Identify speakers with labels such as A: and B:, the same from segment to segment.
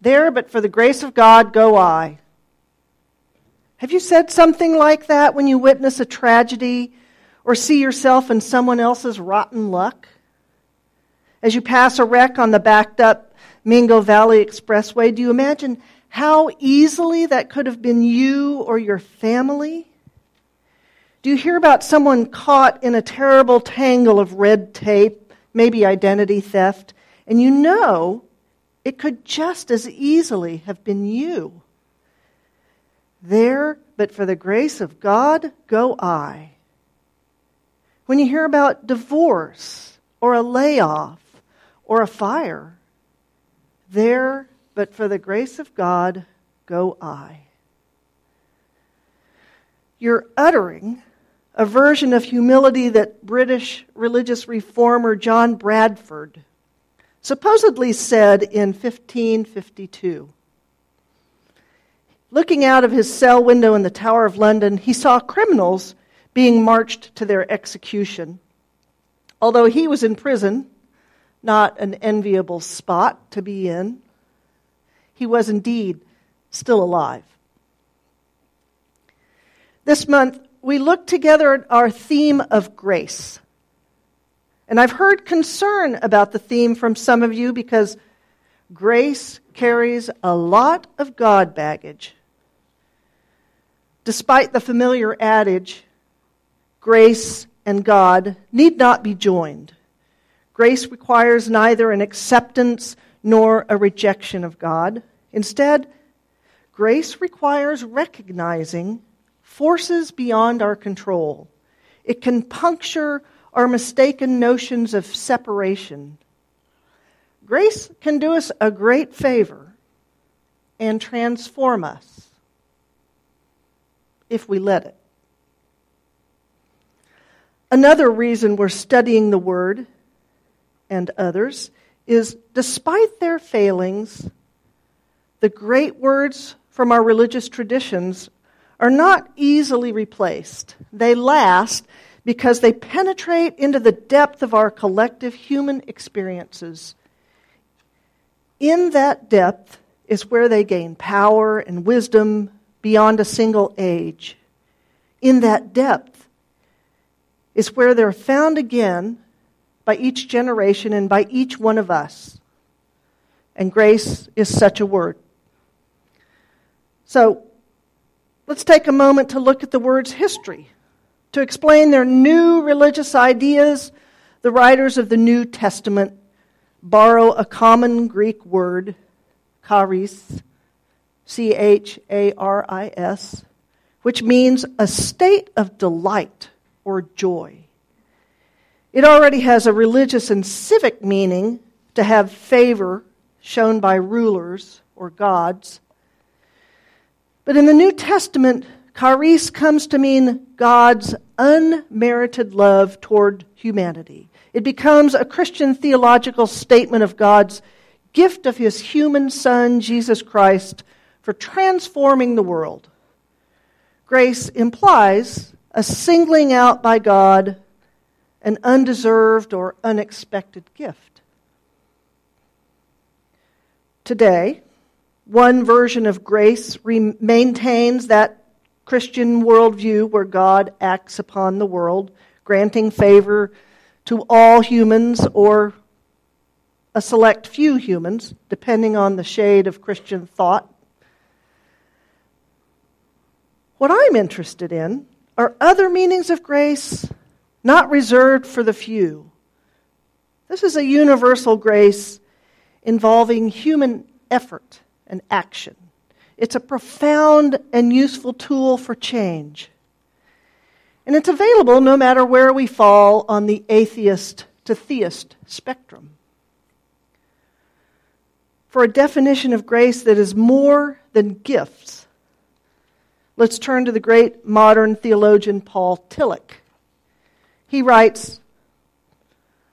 A: There, but for the grace of God, go I. Have you said something like that when you witness a tragedy or see yourself in someone else's rotten luck? As you pass a wreck on the backed up Mingo Valley Expressway, do you imagine how easily that could have been you or your family? Do you hear about someone caught in a terrible tangle of red tape, maybe identity theft, and you know it could just as easily have been you? There, but for the grace of God, go I. When you hear about divorce or a layoff or a fire, there, but for the grace of God, go I. You're uttering a version of humility that British religious reformer John Bradford supposedly said in 1552. Looking out of his cell window in the Tower of London, he saw criminals being marched to their execution. Although he was in prison, not an enviable spot to be in, he was indeed still alive. This month, we look together at our theme of grace. And I've heard concern about the theme from some of you because grace carries a lot of God baggage. Despite the familiar adage, grace and God need not be joined. Grace requires neither an acceptance nor a rejection of God. Instead, grace requires recognizing forces beyond our control. It can puncture our mistaken notions of separation. Grace can do us a great favor and transform us if we let it. Another reason we're studying the Word and others is despite their failings, the great words from our religious traditions are not easily replaced. They last because they penetrate into the depth of our collective human experiences. In that depth is where they gain power and wisdom beyond a single age. In that depth is where they're found again by each generation and by each one of us. And grace is such a word. So, Let's take a moment to look at the word's history. To explain their new religious ideas, the writers of the New Testament borrow a common Greek word, charis, C H A R I S, which means a state of delight or joy. It already has a religious and civic meaning to have favor shown by rulers or gods. But in the New Testament, charis comes to mean God's unmerited love toward humanity. It becomes a Christian theological statement of God's gift of his human Son, Jesus Christ, for transforming the world. Grace implies a singling out by God, an undeserved or unexpected gift. Today, one version of grace re- maintains that Christian worldview where God acts upon the world, granting favor to all humans or a select few humans, depending on the shade of Christian thought. What I'm interested in are other meanings of grace not reserved for the few. This is a universal grace involving human effort and action. It's a profound and useful tool for change. And it's available no matter where we fall on the atheist to theist spectrum. For a definition of grace that is more than gifts, let's turn to the great modern theologian Paul Tillich. He writes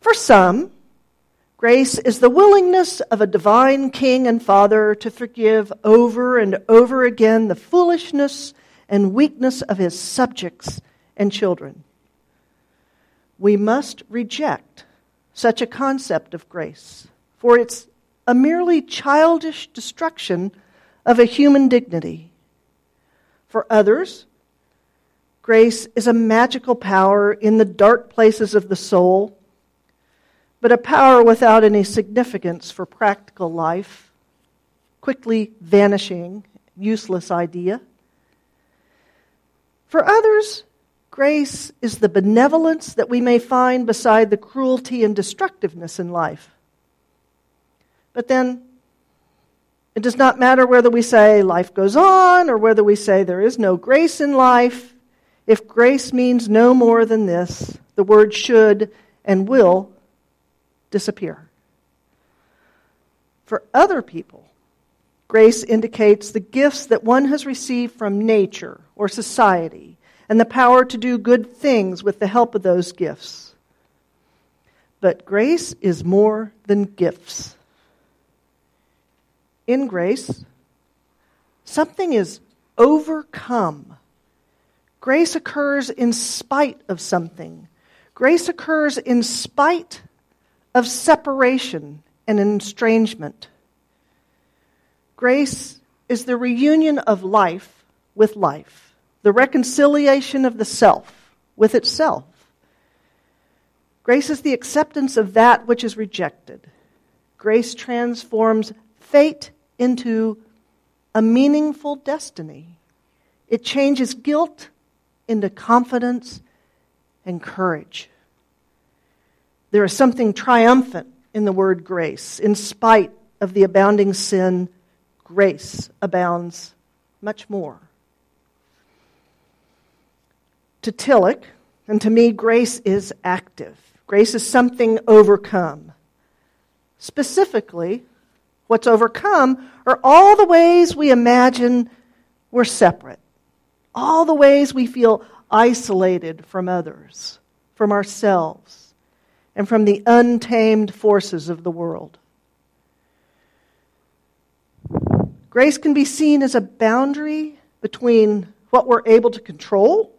A: For some, Grace is the willingness of a divine king and father to forgive over and over again the foolishness and weakness of his subjects and children. We must reject such a concept of grace, for it's a merely childish destruction of a human dignity. For others, grace is a magical power in the dark places of the soul, but a power without any significance for practical life, quickly vanishing, useless idea. For others, grace is the benevolence that we may find beside the cruelty and destructiveness in life. But then, it does not matter whether we say life goes on or whether we say there is no grace in life. If grace means no more than this, the word should and will disappear. For other people, grace indicates the gifts that one has received from nature or society and the power to do good things with the help of those gifts. But grace is more than gifts in grace, something is overcome. Grace occurs in spite of something. Grace occurs in spite of separation and estrangement. Grace is the reunion of life with life, the reconciliation of the self with itself. Grace is the acceptance of that which is rejected. Grace transforms fate into a meaningful destiny. It changes guilt into confidence and courage. There is something triumphant in the word grace. In spite of the abounding sin, grace abounds much more. To Tillich, and to me, grace is active. Grace is something overcome. Specifically, What's overcome are all the ways we imagine we're separate, all the ways we feel isolated from others, from ourselves, and from the untamed forces of the world. Grace can be seen as a boundary between what we're able to control,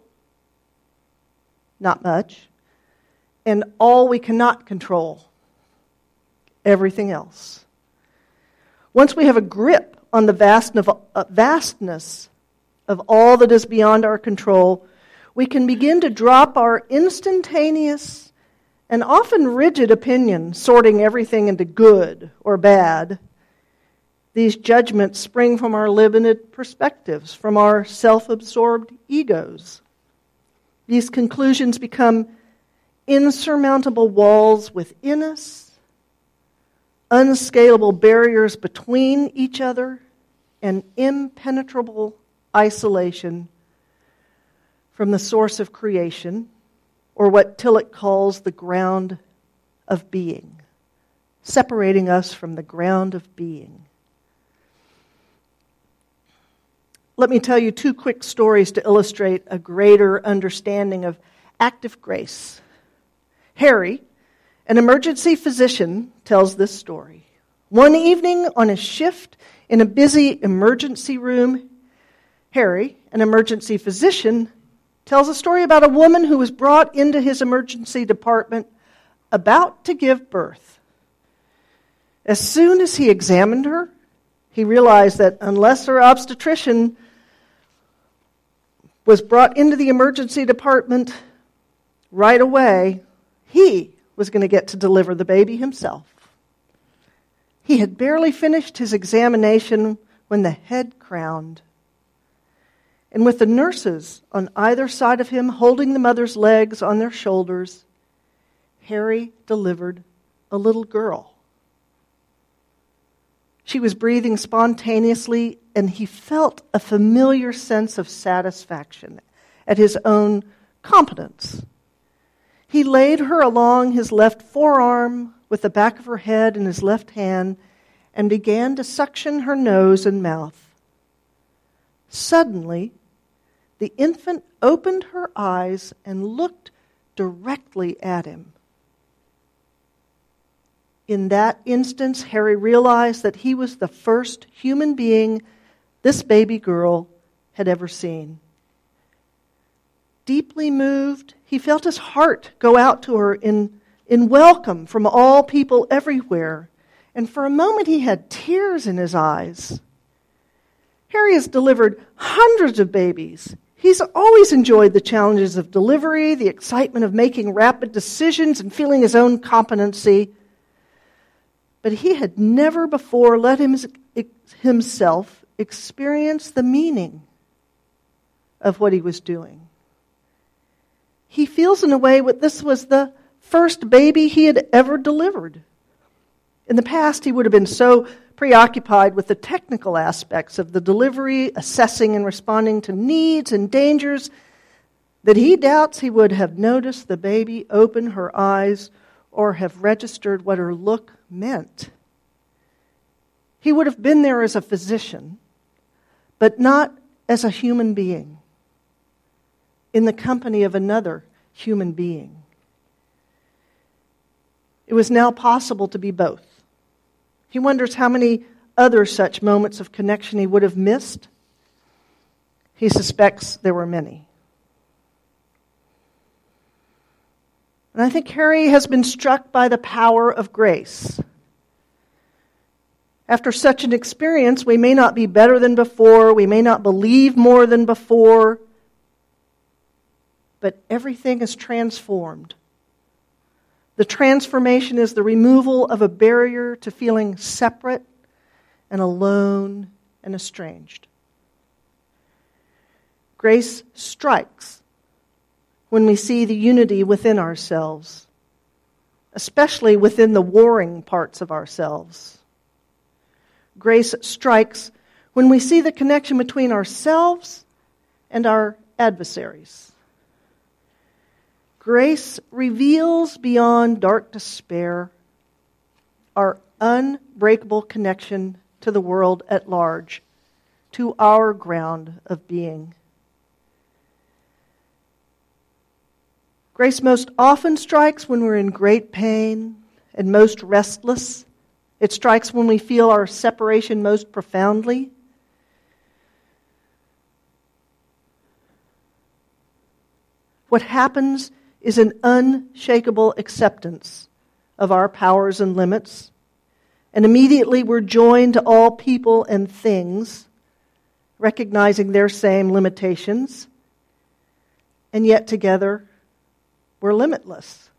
A: not much, and all we cannot control, everything else. Once we have a grip on the uh, vastness of all that is beyond our control, we can begin to drop our instantaneous and often rigid opinion, sorting everything into good or bad. These judgments spring from our limited perspectives, from our self absorbed egos. These conclusions become insurmountable walls within us unscalable barriers between each other, and impenetrable isolation from the source of creation, or what Tillich calls the ground of being, separating us from the ground of being. Let me tell you two quick stories to illustrate a greater understanding of active grace. Harry, an emergency physician tells this story. One evening on a shift in a busy emergency room, Harry, an emergency physician, tells a story about a woman who was brought into his emergency department about to give birth. As soon as he examined her, he realized that unless her obstetrician was brought into the emergency department right away, he was going to get to deliver the baby himself. He had barely finished his examination when the head crowned. And with the nurses on either side of him holding the mother's legs on their shoulders, Harry delivered a little girl. She was breathing spontaneously, and he felt a familiar sense of satisfaction at his own competence he laid her along his left forearm with the back of her head in his left hand and began to suction her nose and mouth. Suddenly, the infant opened her eyes and looked directly at him. In that instance, Harry realized that he was the first human being this baby girl had ever seen. Deeply moved, he felt his heart go out to her in, in welcome from all people everywhere. and for a moment he had tears in his eyes. Harry has delivered hundreds of babies. He's always enjoyed the challenges of delivery, the excitement of making rapid decisions and feeling his own competency. But he had never before let him, himself experience the meaning of what he was doing. He feels, in a way, what this was the first baby he had ever delivered. In the past, he would have been so preoccupied with the technical aspects of the delivery, assessing and responding to needs and dangers, that he doubts he would have noticed the baby open her eyes or have registered what her look meant. He would have been there as a physician, but not as a human being, in the company of another human being. It was now possible to be both. He wonders how many other such moments of connection he would have missed. He suspects there were many. And I think Harry has been struck by the power of grace. After such an experience, we may not be better than before, we may not believe more than before, but everything is transformed. The transformation is the removal of a barrier to feeling separate and alone and estranged. Grace strikes when we see the unity within ourselves, especially within the warring parts of ourselves. Grace strikes when we see the connection between ourselves and our adversaries. Grace reveals beyond dark despair our unbreakable connection to the world at large, to our ground of being. Grace most often strikes when we're in great pain and most restless. It strikes when we feel our separation most profoundly. What happens is an unshakable acceptance of our powers and limits. And immediately we're joined to all people and things, recognizing their same limitations. And yet together, we're limitless.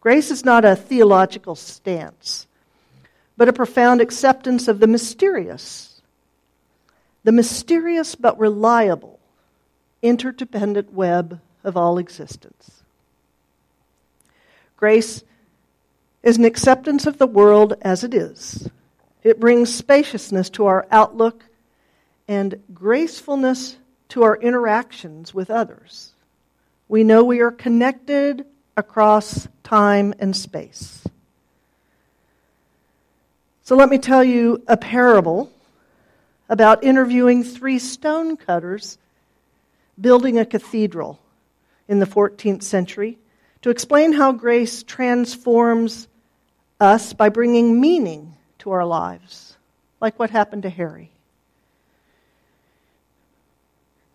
A: Grace is not a theological stance, but a profound acceptance of the mysterious. The mysterious but reliable, interdependent web of all existence. Grace is an acceptance of the world as it is. It brings spaciousness to our outlook and gracefulness to our interactions with others. We know we are connected across time and space. So let me tell you a parable about interviewing three stonecutters building a cathedral in the 14th century to explain how grace transforms us by bringing meaning to our lives, like what happened to Harry.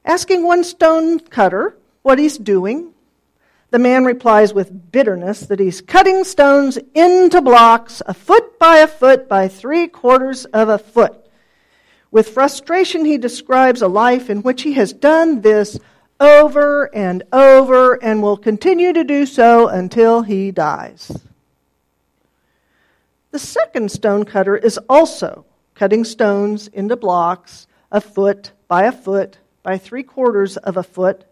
A: Asking one stone cutter what he's doing, the man replies with bitterness that he's cutting stones into blocks a foot by a foot by three quarters of a foot. With frustration, he describes a life in which he has done this over and over and will continue to do so until he dies. The second stonecutter is also cutting stones into blocks a foot by a foot by three quarters of a foot,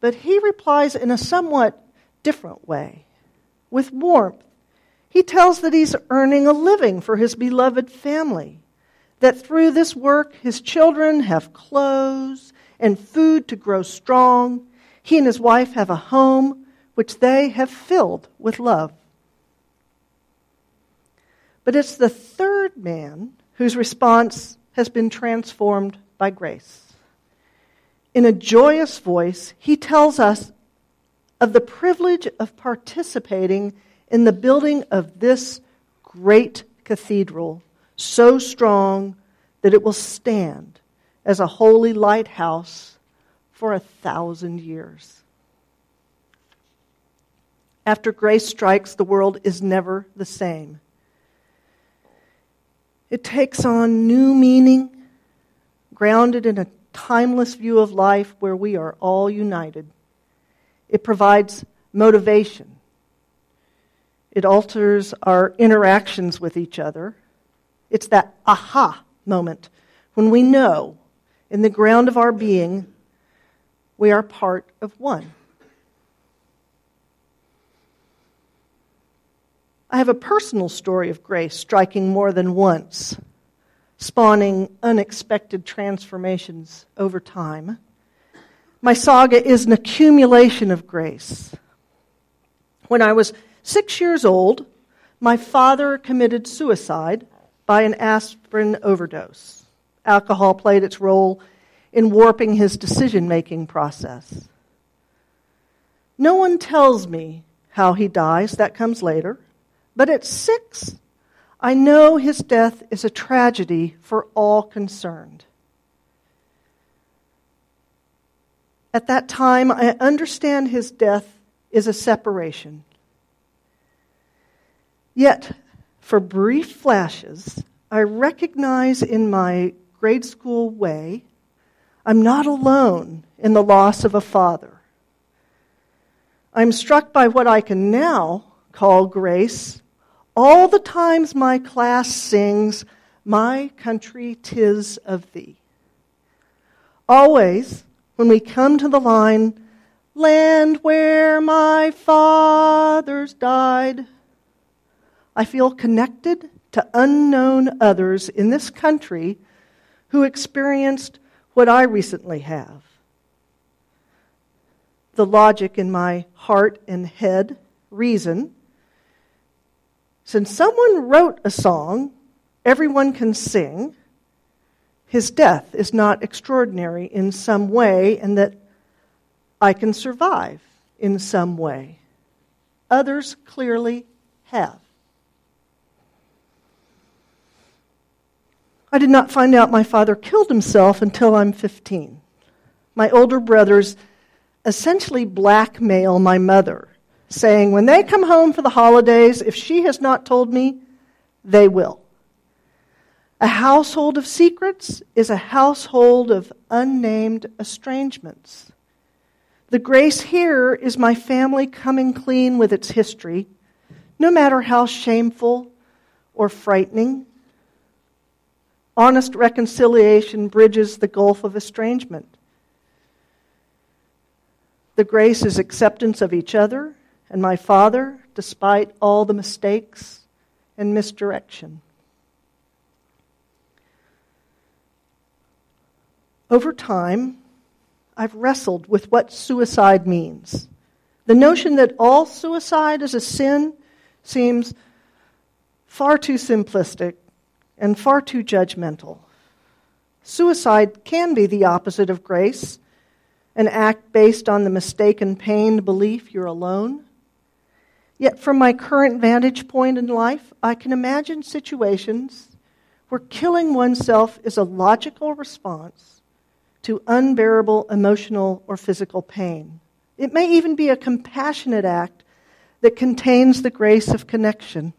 A: but he replies in a somewhat different way. With warmth, he tells that he's earning a living for his beloved family, that through this work his children have clothes and food to grow strong. He and his wife have a home which they have filled with love. But it's the third man whose response has been transformed by grace. In a joyous voice, he tells us of the privilege of participating in the building of this great cathedral, so strong that it will stand as a holy lighthouse for a thousand years. After grace strikes, the world is never the same. It takes on new meaning, grounded in a timeless view of life where we are all united. It provides motivation. It alters our interactions with each other. It's that aha moment when we know in the ground of our being we are part of one. I have a personal story of grace striking more than once, spawning unexpected transformations over time. My saga is an accumulation of grace. When I was six years old, my father committed suicide by an aspirin overdose. Alcohol played its role in warping his decision making process. No one tells me how he dies, that comes later. But at six, I know his death is a tragedy for all concerned. At that time, I understand his death is a separation. Yet, for brief flashes, I recognize in my grade school way, I'm not alone in the loss of a father. I'm struck by what I can now call grace all the times my class sings, My country, tis of thee. Always, when we come to the line, Land where my fathers died, I feel connected to unknown others in this country who experienced what I recently have. The logic in my heart and head reason since someone wrote a song everyone can sing, his death is not extraordinary in some way, and that I can survive in some way. Others clearly have. I did not find out my father killed himself until I'm 15. My older brothers essentially blackmail my mother saying, When they come home for the holidays, if she has not told me, they will. A household of secrets is a household of unnamed estrangements. The grace here is my family coming clean with its history, no matter how shameful or frightening. Honest reconciliation bridges the gulf of estrangement. The grace is acceptance of each other and my father, despite all the mistakes and misdirection. Over time, I've wrestled with what suicide means. The notion that all suicide is a sin seems far too simplistic and far too judgmental. Suicide can be the opposite of grace, an act based on the mistaken pained belief you're alone. Yet, from my current vantage point in life, I can imagine situations where killing oneself is a logical response to unbearable emotional or physical pain. It may even be a compassionate act that contains the grace of connection.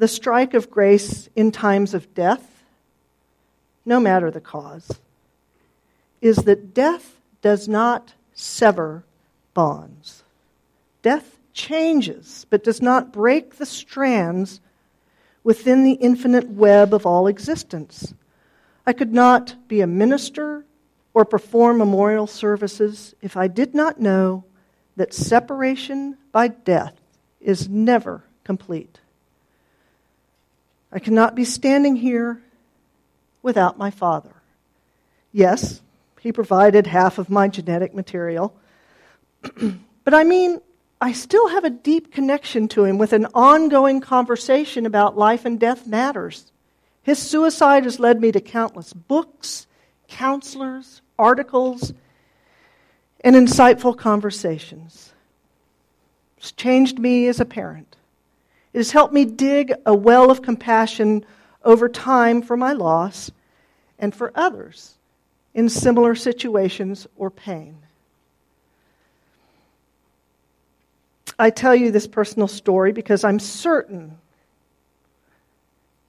A: The strike of grace in times of death, no matter the cause, is that death does not sever bonds. Death changes, but does not break the strands within the infinite web of all existence. I could not be a minister or perform memorial services if I did not know that separation by death is never complete. I cannot be standing here without my father. Yes, he provided half of my genetic material. but I mean, I still have a deep connection to him with an ongoing conversation about life and death matters. His suicide has led me to countless books, counselors, articles, and insightful conversations. It's changed me as a parent. It has helped me dig a well of compassion over time for my loss and for others in similar situations or pain. I tell you this personal story because I'm certain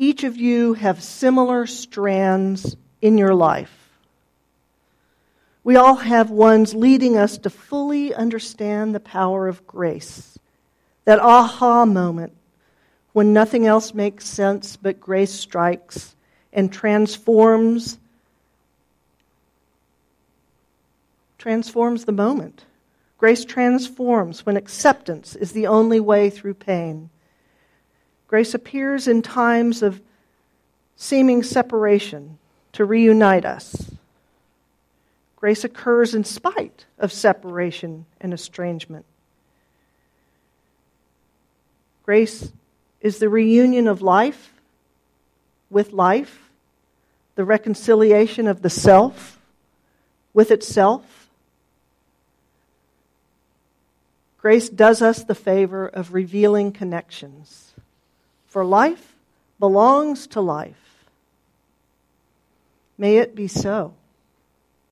A: each of you have similar strands in your life. We all have ones leading us to fully understand the power of grace. That aha moment when nothing else makes sense but grace strikes and transforms transforms the moment. Grace transforms when acceptance is the only way through pain. Grace appears in times of seeming separation to reunite us. Grace occurs in spite of separation and estrangement. Grace is the reunion of life with life, the reconciliation of the self with itself. Grace does us the favor of revealing connections. For life belongs to life. May it be so.